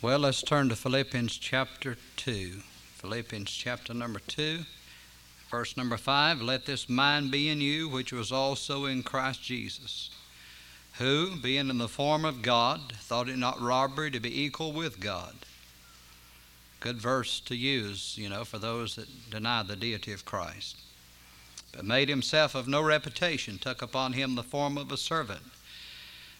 Well, let's turn to Philippians chapter 2. Philippians chapter number 2, verse number 5. Let this mind be in you, which was also in Christ Jesus, who, being in the form of God, thought it not robbery to be equal with God. Good verse to use, you know, for those that deny the deity of Christ. But made himself of no reputation, took upon him the form of a servant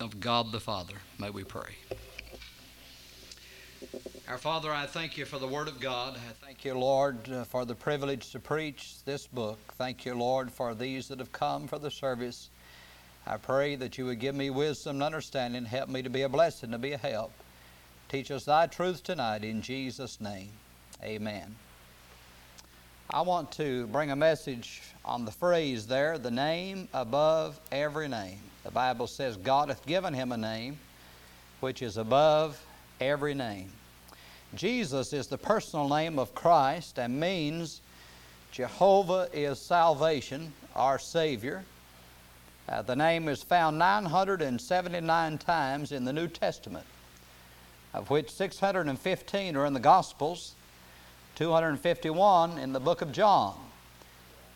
of God the Father. May we pray. Our Father, I thank you for the Word of God. I thank you, Lord, uh, for the privilege to preach this book. Thank you, Lord, for these that have come for the service. I pray that you would give me wisdom and understanding, help me to be a blessing, to be a help. Teach us thy truth tonight in Jesus' name. Amen. I want to bring a message on the phrase there, the name above every name. The Bible says God hath given him a name which is above every name. Jesus is the personal name of Christ and means Jehovah is salvation, our Savior. Uh, the name is found 979 times in the New Testament, of which 615 are in the Gospels, 251 in the book of John.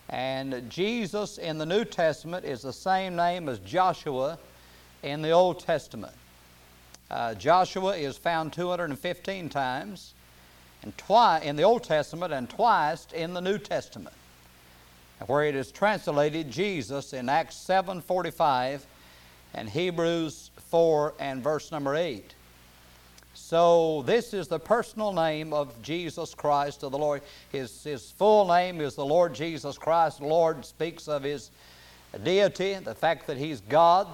And Jesus in the New Testament is the same name as Joshua in the Old Testament. Uh, Joshua is found 215 times and twice in the Old Testament and twice in the New Testament, where it is translated Jesus in Acts 7:45 and Hebrews 4 and verse number 8. So, this is the personal name of Jesus Christ of the Lord. His, his full name is the Lord Jesus Christ. The Lord speaks of His deity, the fact that He's God.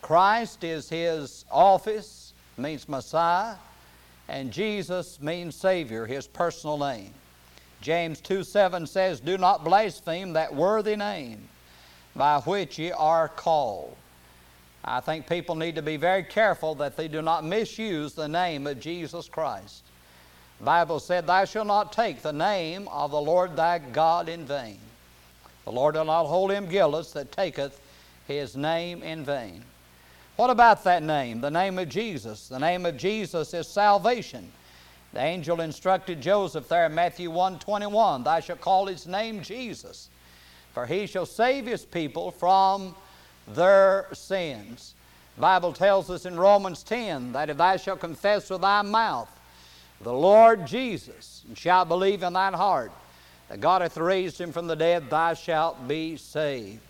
Christ is His office, means Messiah, and Jesus means Savior, His personal name. James 2 7 says, Do not blaspheme that worthy name by which ye are called. I think people need to be very careful that they do not misuse the name of Jesus Christ. The Bible said, Thou shalt not take the name of the Lord thy God in vain. The Lord will not hold him guiltless that taketh his name in vain. What about that name, the name of Jesus? The name of Jesus is salvation. The angel instructed Joseph there in Matthew 1 21, Thou shalt call his name Jesus, for he shall save his people from their sins. The Bible tells us in Romans 10 that if thou shalt confess with thy mouth the Lord Jesus, and shalt believe in thine heart that God hath raised him from the dead, thou shalt be saved.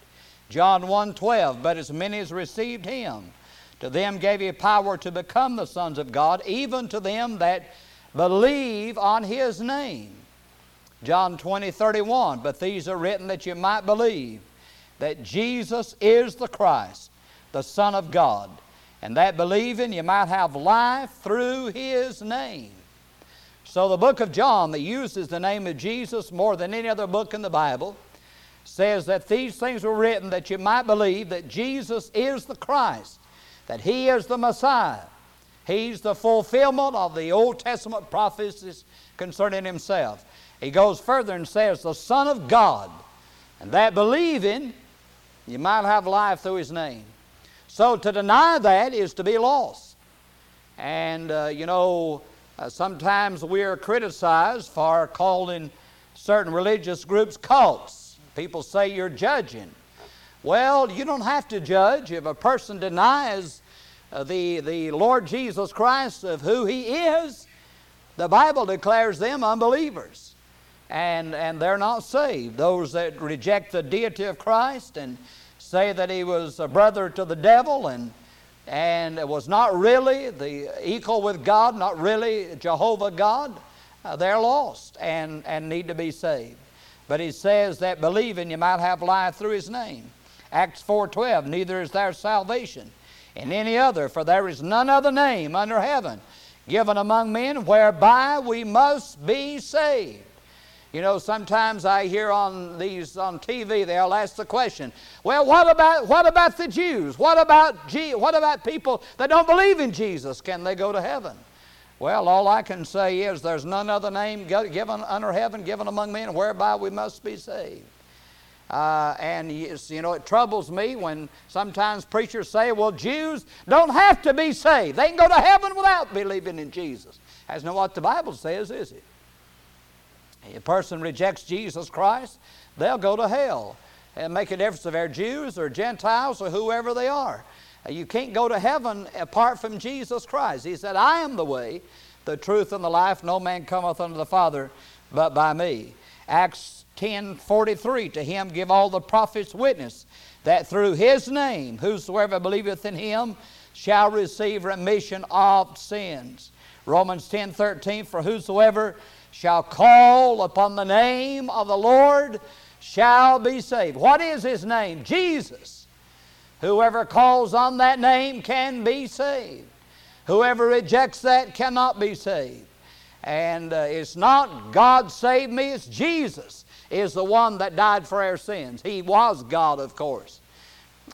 John 1 12, but as many as received him, to them gave he power to become the sons of God, even to them that believe on his name. John 20 31, but these are written that you might believe that Jesus is the Christ, the Son of God, and that believing you might have life through His name. So, the book of John, that uses the name of Jesus more than any other book in the Bible, says that these things were written that you might believe that Jesus is the Christ, that He is the Messiah. He's the fulfillment of the Old Testament prophecies concerning Himself. He goes further and says, the Son of God, and that believing you might have life through His name. So to deny that is to be lost. And, uh, you know, uh, sometimes we are criticized for calling certain religious groups cults. People say you're judging. Well, you don't have to judge. If a person denies uh, the, the Lord Jesus Christ of who He is, the Bible declares them unbelievers and, and they're not saved. Those that reject the deity of Christ and say that he was a brother to the devil and, and was not really the equal with God, not really Jehovah God, uh, they're lost and, and need to be saved. But he says that believing you might have life through his name. Acts 4.12, neither is there salvation in any other, for there is none other name under heaven given among men whereby we must be saved. You know, sometimes I hear on these on TV they'll ask the question, well, what about what about the Jews? What about what about people that don't believe in Jesus? Can they go to heaven? Well, all I can say is there's none other name given under heaven given among men whereby we must be saved. Uh, and you know, it troubles me when sometimes preachers say, well, Jews don't have to be saved. They can go to heaven without believing in Jesus. That's not what the Bible says, is it? A person rejects Jesus Christ, they'll go to hell. And make a difference if they're Jews or Gentiles or whoever they are. Uh, you can't go to heaven apart from Jesus Christ. He said, I am the way, the truth, and the life. No man cometh unto the Father but by me. Acts 10:43 to him give all the prophets witness that through his name whosoever believeth in him shall receive remission of sins. Romans 10:13 for whosoever shall call upon the name of the Lord shall be saved. What is his name? Jesus. Whoever calls on that name can be saved. Whoever rejects that cannot be saved. And uh, it's not God saved me, it's Jesus is the one that died for our sins. He was God, of course.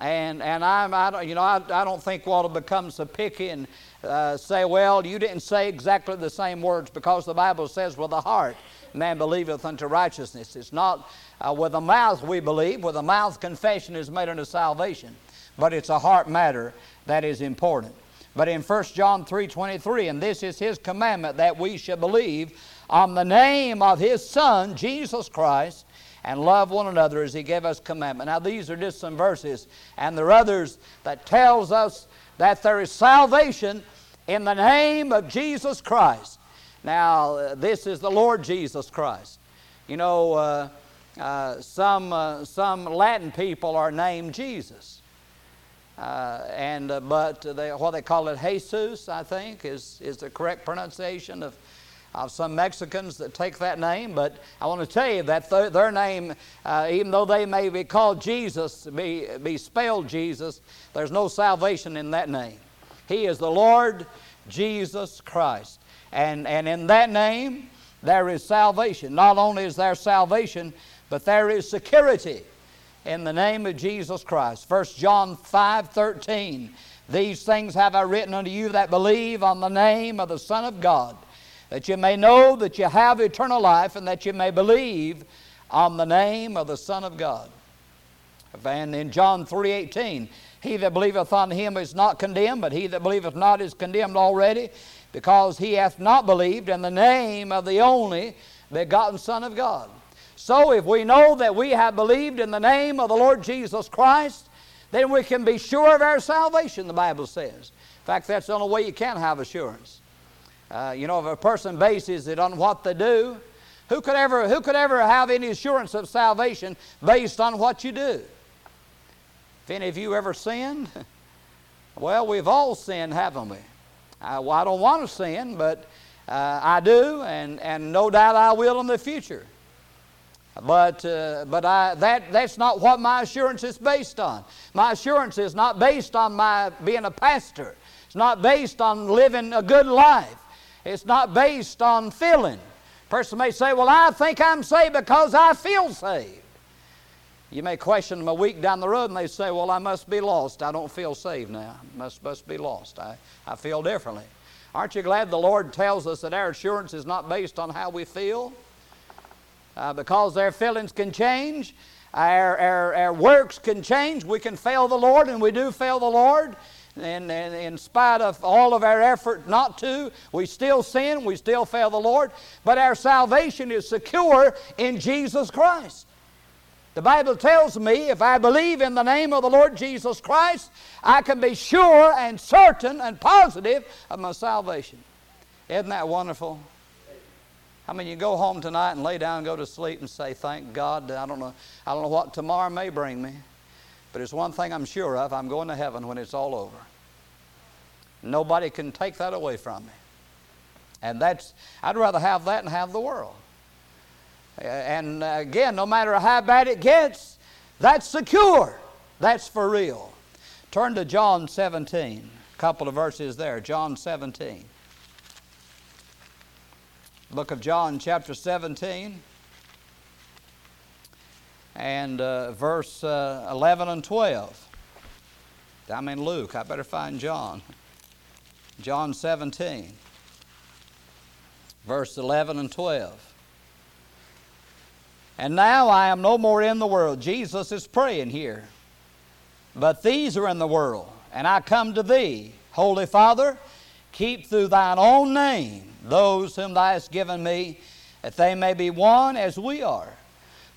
And, and I'm, I don't, you know, I, I don't think we ought to become so picky and uh, say, well, you didn't say exactly the same words because the Bible says with the heart man believeth unto righteousness. It's not uh, with the mouth we believe. With the mouth confession is made unto salvation. But it's a heart matter that is important. But in 1 John 3.23, and this is his commandment that we should believe on the name of His Son, Jesus Christ, and love one another as He gave us commandment. Now, these are just some verses, and there are others that tells us that there is salvation in the name of Jesus Christ. Now, this is the Lord Jesus Christ. You know, uh, uh, some, uh, some Latin people are named Jesus. Uh, and uh, but they, what they call it Jesus, I think, is, is the correct pronunciation of of some Mexicans that take that name, but I want to tell you that th- their name, uh, even though they may be called Jesus, be, be spelled Jesus, there's no salvation in that name. He is the Lord Jesus Christ. And, and in that name, there is salvation. Not only is there salvation, but there is security in the name of Jesus Christ. 1 John 5 13. These things have I written unto you that believe on the name of the Son of God that you may know that you have eternal life and that you may believe on the name of the Son of God. And in John 3:18, he that believeth on him is not condemned, but he that believeth not is condemned already, because he hath not believed in the name of the only begotten Son of God. So if we know that we have believed in the name of the Lord Jesus Christ, then we can be sure of our salvation, the Bible says. In fact, that's the only way you can have assurance. Uh, you know, if a person bases it on what they do, who could ever who could ever have any assurance of salvation based on what you do? If any of you ever sinned, well, we've all sinned, haven't we? I, well, I don't want to sin, but uh, I do, and, and no doubt I will in the future. But, uh, but I, that, that's not what my assurance is based on. My assurance is not based on my being a pastor. It's not based on living a good life. It's not based on feeling. A person may say, Well, I think I'm saved because I feel saved. You may question them a week down the road and they say, Well, I must be lost. I don't feel saved now. Must, must be lost. I, I feel differently. Aren't you glad the Lord tells us that our assurance is not based on how we feel? Uh, because our feelings can change, our, our, our works can change. We can fail the Lord, and we do fail the Lord. And, and, in spite of all of our effort not to, we still sin, we still fail the Lord, but our salvation is secure in Jesus Christ. The Bible tells me if I believe in the name of the Lord Jesus Christ, I can be sure and certain and positive of my salvation. Isn't that wonderful? I mean, you go home tonight and lay down and go to sleep and say, "Thank God." I don't know. I don't know what tomorrow may bring me. But it's one thing I'm sure of I'm going to heaven when it's all over. Nobody can take that away from me. And that's, I'd rather have that and have the world. And again, no matter how bad it gets, that's secure. That's for real. Turn to John 17, a couple of verses there. John 17. book of John, chapter 17, and uh, verse uh, 11 and 12. I'm in Luke. I better find John. John 17, verse 11 and 12. And now I am no more in the world. Jesus is praying here. But these are in the world, and I come to thee. Holy Father, keep through thine own name those whom thou hast given me, that they may be one as we are.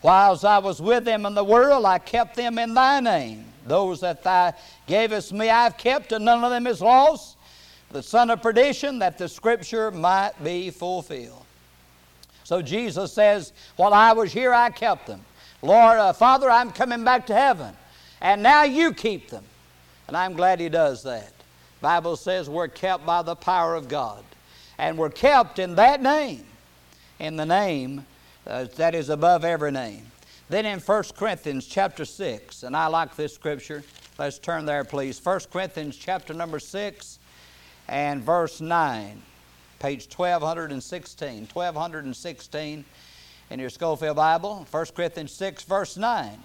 Whilst I was with them in the world, I kept them in thy name. Those that thou gavest me, I have kept, and none of them is lost. The son of perdition, that the scripture might be fulfilled. So Jesus says, While I was here, I kept them. Lord, uh, Father, I'm coming back to heaven, and now you keep them. And I'm glad He does that. Bible says we're kept by the power of God and we're kept in that name, in the name uh, that is above every name. Then in 1 Corinthians chapter 6, and I like this scripture. Let's turn there, please. 1 Corinthians chapter number 6 and verse 9, page 1216. 1216 in your Scofield Bible. 1 Corinthians 6, verse 9.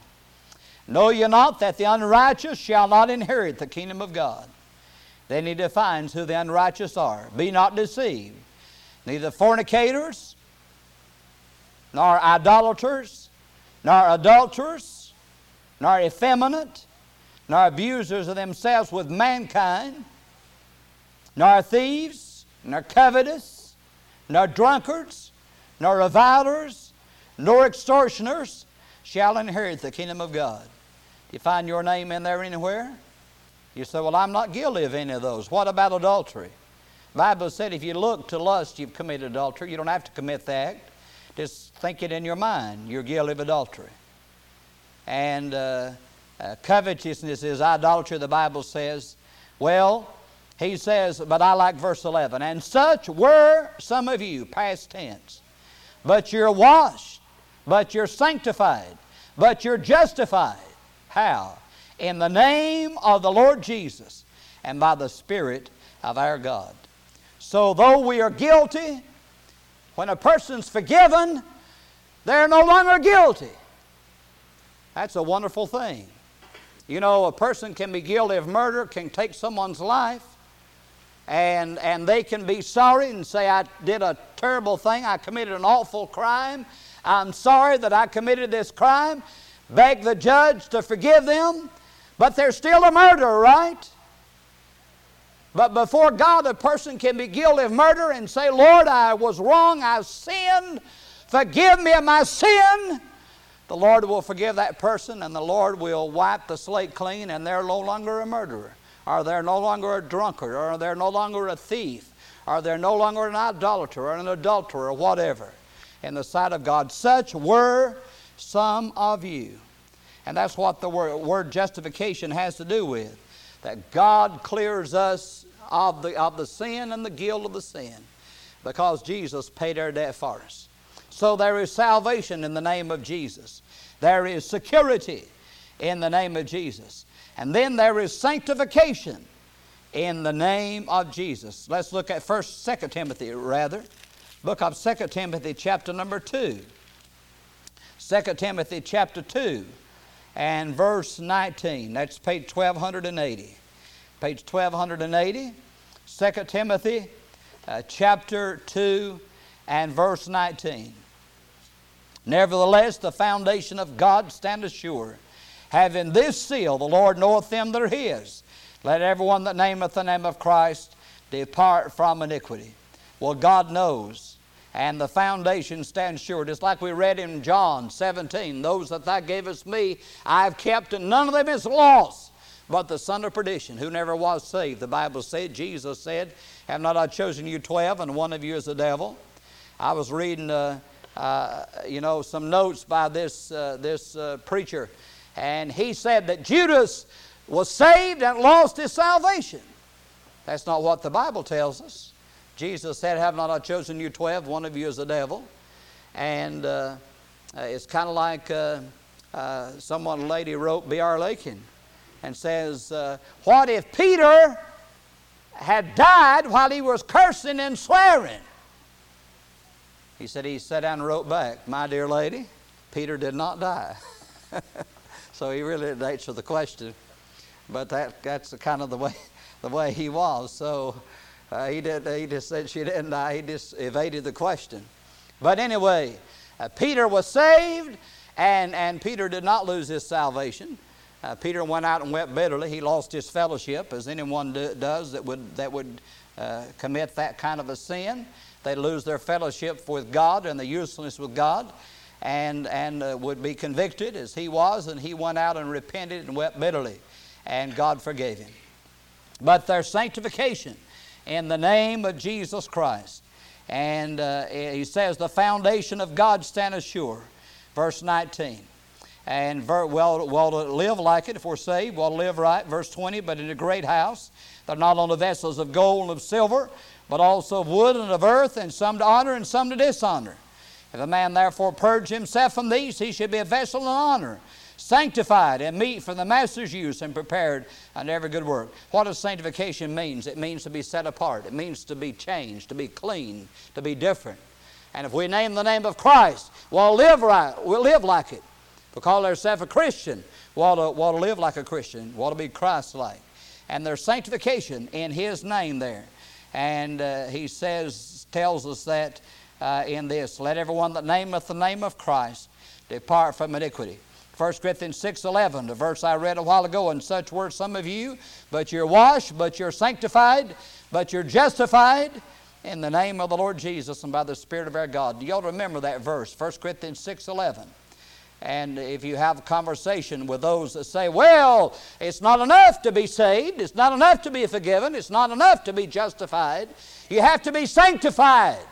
Know ye not that the unrighteous shall not inherit the kingdom of God? Then he defines who the unrighteous are. Be not deceived. Neither fornicators, nor idolaters, nor adulterers, nor effeminate, nor abusers of themselves with mankind, nor thieves, nor covetous, nor drunkards, nor revilers, nor extortioners shall inherit the kingdom of God. Do you find your name in there anywhere? You say, Well, I'm not guilty of any of those. What about adultery? The Bible said if you look to lust, you've committed adultery. You don't have to commit the act. Just think it in your mind. You're guilty of adultery. And uh, uh, covetousness is idolatry, the Bible says. Well, he says, but I like verse 11. And such were some of you, past tense. But you're washed, but you're sanctified, but you're justified. How? in the name of the Lord Jesus and by the Spirit of our God. So, though we are guilty, when a person's forgiven, they're no longer guilty. That's a wonderful thing. You know, a person can be guilty of murder, can take someone's life, and, and they can be sorry and say, I did a terrible thing, I committed an awful crime, I'm sorry that I committed this crime, beg the judge to forgive them, but they're still a murderer, right? But before God, a person can be guilty of murder and say, Lord, I was wrong, I sinned, forgive me of my sin. The Lord will forgive that person and the Lord will wipe the slate clean and they're no longer a murderer. Or they're no longer a drunkard, or they're no longer a thief, or they're no longer an idolater, or an adulterer, or whatever. In the sight of God, such were some of you. And that's what the word, word justification has to do with. That God clears us of the, of the sin and the guilt of the sin because Jesus paid our debt for us. So there is salvation in the name of Jesus. There is security in the name of Jesus. And then there is sanctification in the name of Jesus. Let's look at first, Second Timothy rather. Book of Second Timothy chapter number 2. 2 Timothy chapter 2 and verse 19. That's page 1280. Page 1280, 2 Timothy uh, chapter 2 and verse 19. Nevertheless, the foundation of God standeth sure, having this seal, the Lord knoweth them that are his. Let everyone that nameth the name of Christ depart from iniquity. Well, God knows and the foundation stands sure. Just like we read in John 17, those that thou gavest me, I have kept, and none of them is lost, but the son of perdition, who never was saved. The Bible said, Jesus said, Have not I chosen you twelve, and one of you is the devil? I was reading, uh, uh, you know, some notes by this, uh, this uh, preacher, and he said that Judas was saved and lost his salvation. That's not what the Bible tells us. Jesus said, Have not I chosen you twelve? One of you is the devil. And uh, uh it's kind of like uh, uh, someone, a lady wrote, B.R. Lakin, and says, uh, What if Peter had died while he was cursing and swearing? He said he sat down and wrote back, My dear lady, Peter did not die. so he really didn't answer the question. But that, that's kind of the way, the way he was. So uh, he, did, he just said she didn't die. He just evaded the question. But anyway, uh, Peter was saved, and, and Peter did not lose his salvation. Uh, Peter went out and wept bitterly. He lost his fellowship, as anyone do, does that would, that would uh, commit that kind of a sin. They lose their fellowship with God and the usefulness with God and, and uh, would be convicted as he was, and he went out and repented and wept bitterly, and God forgave him. But their sanctification in the name of Jesus Christ. And uh, he says, The foundation of God standeth sure. Verse 19. And ver- well, well, to live like it if we're saved, well, to live right. Verse 20, but in a great house, they're not on the vessels of gold and of silver, but also of wood and of earth, and some to honor and some to dishonor. If a man therefore purge himself from these, he should be a vessel of honor, sanctified and meet for the master's use and prepared unto every good work. What does sanctification mean? It means to be set apart. It means to be changed, to be clean, to be different. And if we name the name of Christ, we'll live right, we'll live like it. We call ourselves a Christian, we ought to, we to live like a Christian. We ought to be Christ-like. And there's sanctification in His name there. And uh, He says, tells us that uh, in this, let everyone that nameth the name of Christ depart from iniquity. 1 Corinthians 6.11, the verse I read a while ago, and such were some of you, but you're washed, but you're sanctified, but you're justified in the name of the Lord Jesus and by the Spirit of our God. Do y'all remember that verse, 1 Corinthians 6.11. And if you have a conversation with those that say, well, it's not enough to be saved, it's not enough to be forgiven, it's not enough to be justified, you have to be sanctified.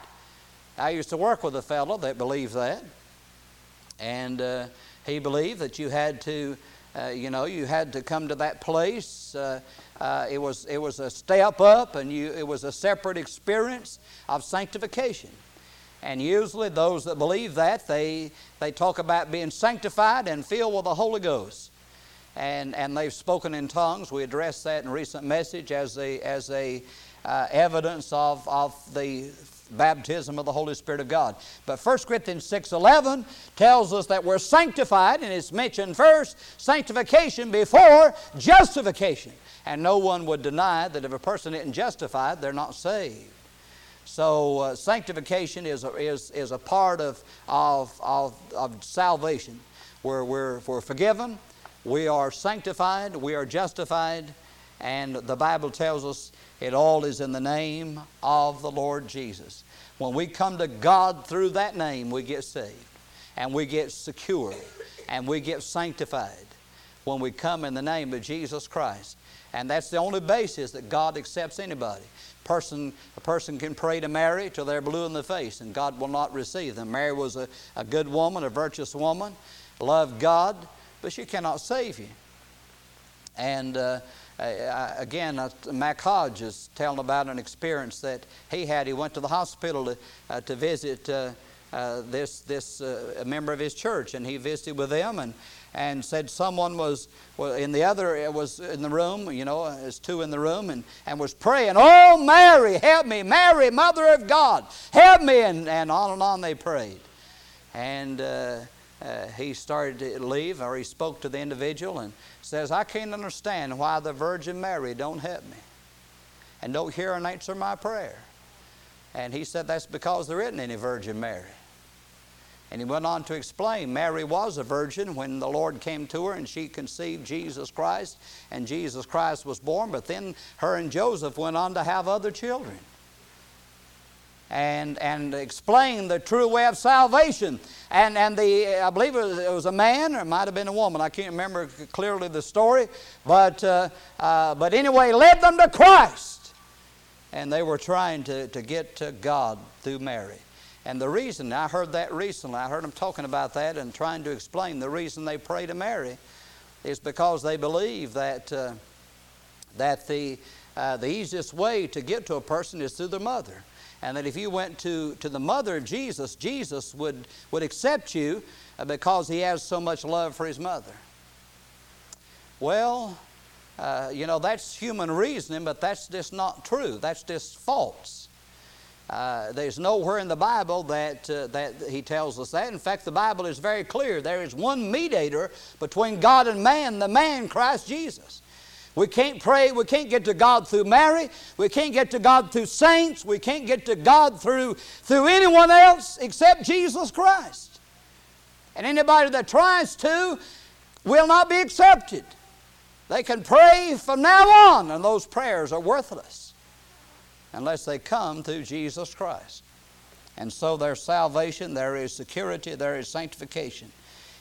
I used to work with a fellow that believed that. And uh, he believed that you had to, uh, you know, you had to come to that place. Uh, uh it, was, it was a step up and you, it was a separate experience of sanctification. And usually those that believe that, they, they talk about being sanctified and filled with the Holy Ghost. And, and they've spoken in tongues. We addressed that in recent message as a, as a uh, evidence of, of the baptism of the Holy Spirit of God. But 1 Corinthians 6.11 tells us that we're sanctified, and it's mentioned first, sanctification before justification. And no one would deny that if a person isn't justified, they're not saved. So uh, sanctification is a, is, is a part of, of, of, of salvation. Where we're, we're forgiven, we are sanctified, we are justified, and the Bible tells us it all is in the name of the Lord Jesus. When we come to God through that name, we get saved, and we get secure, and we get sanctified when we come in the name of Jesus Christ. And that's the only basis that God accepts anybody person, a person can pray to Mary till they're blue in the face, and God will not receive them. Mary was a, a good woman, a virtuous woman, loved God, but she cannot save you. And uh, I, again, uh, Mac Hodge is telling about an experience that he had. He went to the hospital to, uh, to visit uh, uh, this, this uh, a member of his church, and he visited with them, and and said someone was well, in the other was in the room you know there's two in the room and, and was praying oh mary help me. Mary mother of god help me. And, and on and on they prayed. And uh, he started to leave or he spoke to the individual and says i can't understand why the virgin mary don't help me and don't hear and answer my prayer and he said that's because there isn't any virgin mary and he went on to explain Mary was a virgin when the Lord came to her and she conceived Jesus Christ, and Jesus Christ was born, but then her and Joseph went on to have other children. And, and explain the true way of salvation. And, and the, I believe it was, a man, or it might have been a woman. I can't remember clearly the story. But, uh, uh, but anyway, led them to Christ. And they were trying to, to get to God through Mary. And the reason, I heard that recently, I heard them talking about that and trying to explain the reason they pray to Mary is because they believe that, uh, that the, uh, the easiest way to get to a person is through their mother. And that if you went to, to the mother of Jesus, Jesus would, would accept you uh, because he has so much love for his mother. Well, uh, you know, that's human reasoning, but that's just not true. That's just false. Uh, there's nowhere in the Bible that, uh, that he tells us that. In fact, the Bible is very clear. There is one mediator between God and man, the man Christ Jesus. We can't pray, we can't get to God through Mary, we can't get to God through saints, we can't get to God through, through anyone else except Jesus Christ. And anybody that tries to will not be accepted. They can pray from now on, and those prayers are worthless unless they come through Jesus Christ. And so there's salvation, there is security, there is sanctification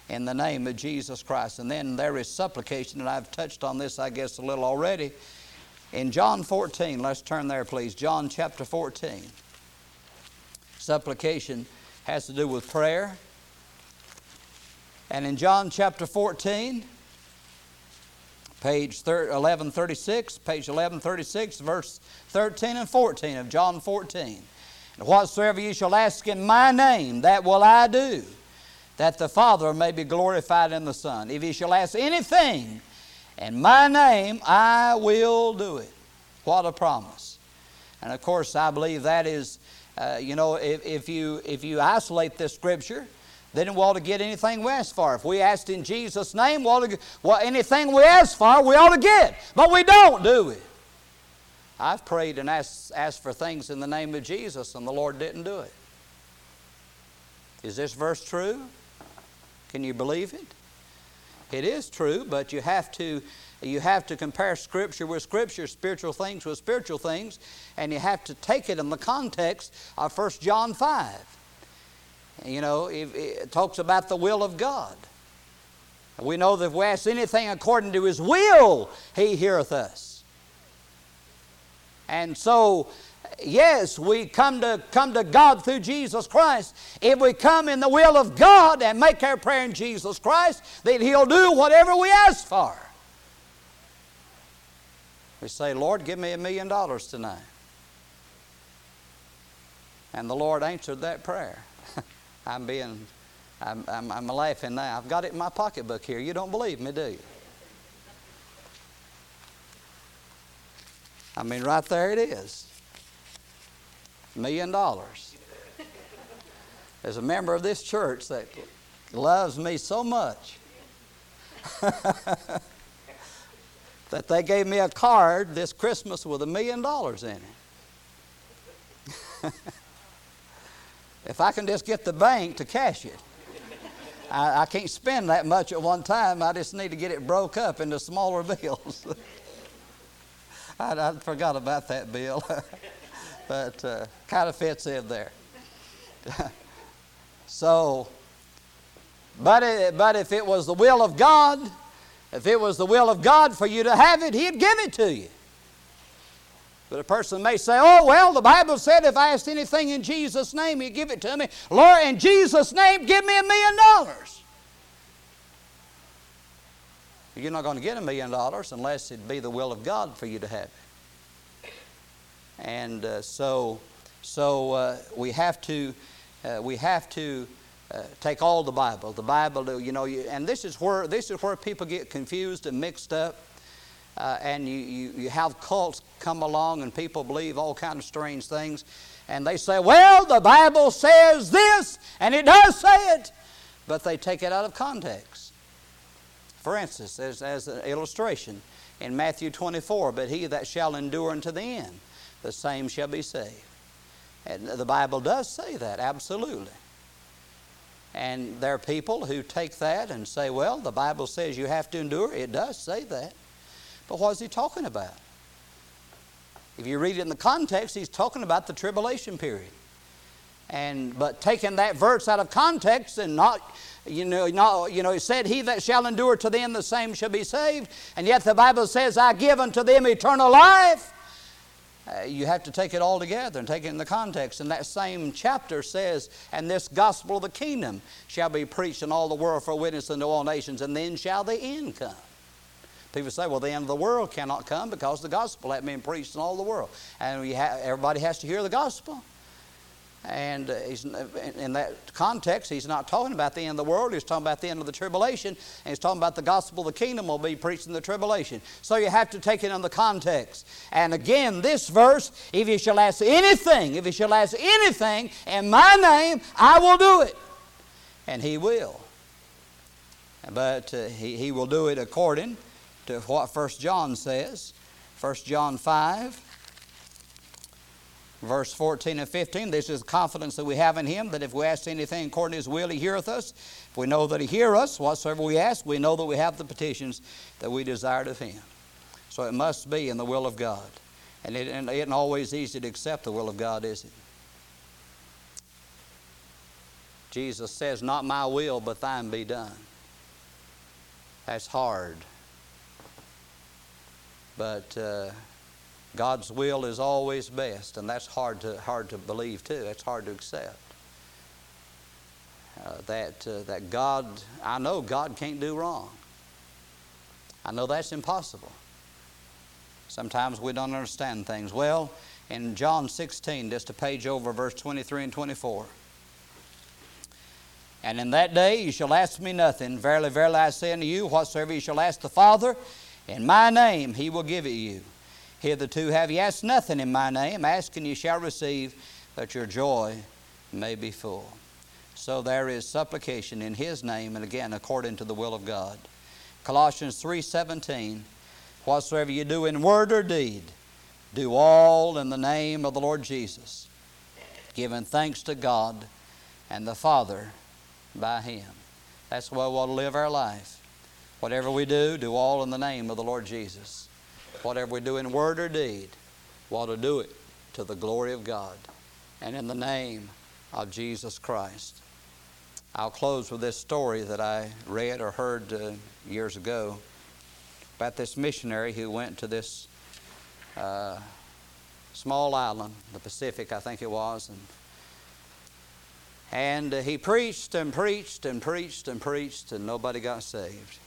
in the name of Jesus Christ. And then there is supplication, and I've touched on this, I guess, a little already. In John 14, let's turn there, please. John chapter 14. Supplication has to do with prayer. And in John chapter 14, page 1136, page 1136, verse 13 and 14 of John 14. Whatsoever you shall ask in my name, that will I do that the Father may be glorified in the Son. If ye shall ask anything in my name, I will do it. What a promise. And of course, I believe that is, uh, you know, if, if, you, if you isolate this scripture, then we ought to get anything we ask for. If we asked in Jesus' name, we to, well, anything we ask for, we ought to get. But we don't, do we? I've prayed and asked, asked for things in the name of Jesus, and the Lord didn't do it. Is this verse true? Can you believe it? It is true, but you have to you have to compare scripture with scripture, spiritual things with spiritual things, and you have to take it in the context of 1 John 5. You know, it, it talks about the will of God. We know that if we ask anything according to His will, He heareth us. And so yes, we come to, come to God through Jesus Christ. If we come in the will of God and make our prayer in Jesus Christ, then He'll do whatever we ask for. We say, Lord, give me a million dollars tonight. And the Lord answered that prayer. I'm being, I'm, I'm, I'm laughing now. I've got it in my pocketbook here. You don't believe me, do you? I mean, right there it is million dollars. There's a member of this church that loves me so much that they gave me a card this Christmas with a million dollars in it. if I can just get the bank to cash it. I, I, can't spend that much at one time. I just need to get it broke up into smaller bills. I, I forgot about that bill but uh, kind of fits in there. so, but, it, but if it was the will of God, if it was the will of God for you to have it, He'd give it to you. But a person may say, oh, well, the Bible said if I asked anything in Jesus' name, He'd give it to me. Lord, in Jesus' name, give me a million dollars. You're not going to get a million dollars unless it be the will of God for you to have it. And uh, so, so uh, we have to, uh, we have to uh, take all the Bible. The Bible, you know, you, and this is where this is where people get confused and mixed up. Uh, and you, you, you have cults come along and people believe all kind of strange things and they say well the bible says this and it does say it but they take it out of context for instance as, as an illustration in matthew 24 but he that shall endure unto the end the same shall be saved. And the Bible does say that, absolutely. And there are people who take that and say, well, the Bible says you have to endure. It does say that. But what is he talking about? If you read it in the context, he's talking about the tribulation period. And but taking that verse out of context and not, you know, not, you know, he said, He that shall endure to the end, the same shall be saved. And yet the Bible says, I give unto them eternal life. Uh, you have to take it all together and take it in the context. And that same chapter says, And this gospel of the kingdom shall be preached in all the world for a witness unto all nations, and then shall the end come. People say, well, the end of the world cannot come because the gospel has been preached in all the world. And ha- everybody has to hear the gospel. And uh, he's, in that context, he's not talking about the end of the world. He's talking about the end of the tribulation. And he's talking about the gospel of the kingdom will be preached in the tribulation. So you have to take it in the context. And again, this verse, if you shall ask anything, if you shall ask anything in my name, I will do it. And he will. But uh, he, he will do it according to what First John says. First John 5 verse 14 and 15 this is confidence that we have in him that if we ask anything according to his will he heareth us. If we know that he hear us whatsoever we ask we know that we have the petitions that we desired of him. So it must be in the will of god. And it, and it isn't always easy to accept the will of god is it? Jesus says not my will but thine be done. That's hard. But uh, God's will is always best, and that's hard to, hard to believe too. That's hard to accept. Uh, that, uh, that God, I know God can't do wrong. I know that's impossible. Sometimes we don't understand things. Well, in John 16, just a page over, verse 23 and 24. And in that day you shall ask me nothing. Verily, verily, I say unto you, whatsoever you shall ask the Father in my name, he will give it you. Hitherto have ye asked nothing in my name. Ask and ye shall receive, that your joy may be full. So there is supplication in his name, and again, according to the will of God. Colossians 3.17, Whatsoever you do in word or deed, do all in the name of the Lord Jesus, giving thanks to God and the Father by him. That's the way we want to live our life. Whatever we do, do all in the name of the Lord Jesus. Whatever we do in word or deed, we ought to do it to the glory of God and in the name of Jesus Christ. I'll close with this story that I read or heard uh, years ago about this missionary who went to this uh, small island, the Pacific, I think it was, and and uh, he preached and preached and preached and preached, and nobody got saved.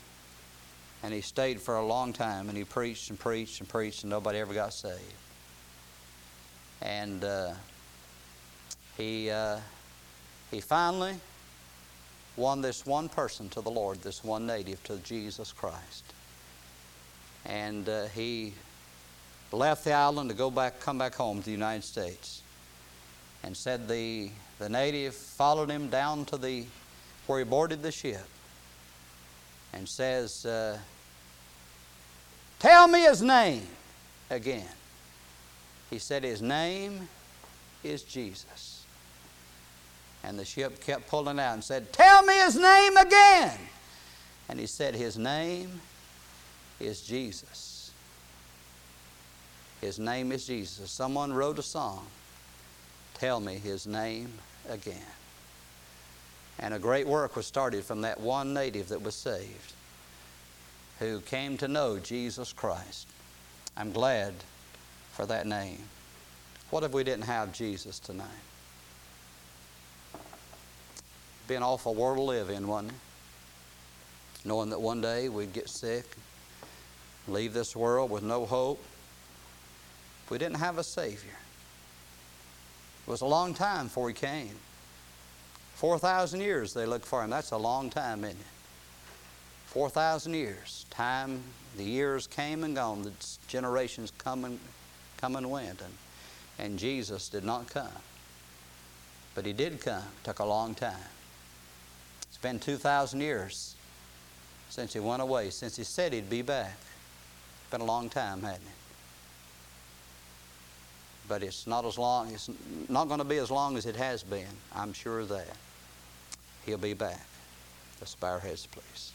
And he stayed for a long time and he preached and preached and preached and nobody ever got saved. And uh, he, uh, he finally won this one person to the Lord, this one native to Jesus Christ. And uh, he left the island to go back, come back home to the United States. And said the, the native followed him down to the where he boarded the ship and says, uh, Tell me his name again. He said, His name is Jesus. And the ship kept pulling out and said, Tell me his name again. And he said, His name is Jesus. His name is Jesus. Someone wrote a song, Tell me his name again. And a great work was started from that one native that was saved who came to know Jesus Christ. I'm glad for that name. What if we didn't have Jesus tonight? Be an awful world to live in, wouldn't it? Knowing that one day we'd get sick, leave this world with no hope. If we didn't have a Savior. It was a long time before He came. 4,000 years they looked for Him. That's a long time, isn't it? 4,000 years. Time, the years came and gone, the generations come and, come and went, and, and Jesus did not come. But He did come. It took a long time. It's been 2,000 years since He went away, since He said He'd be back. It's been a long time, hasn't it? But it's not as long, it's not going to be as long as it has been. I'm sure of that. He'll be back. Let's bow our heads, please.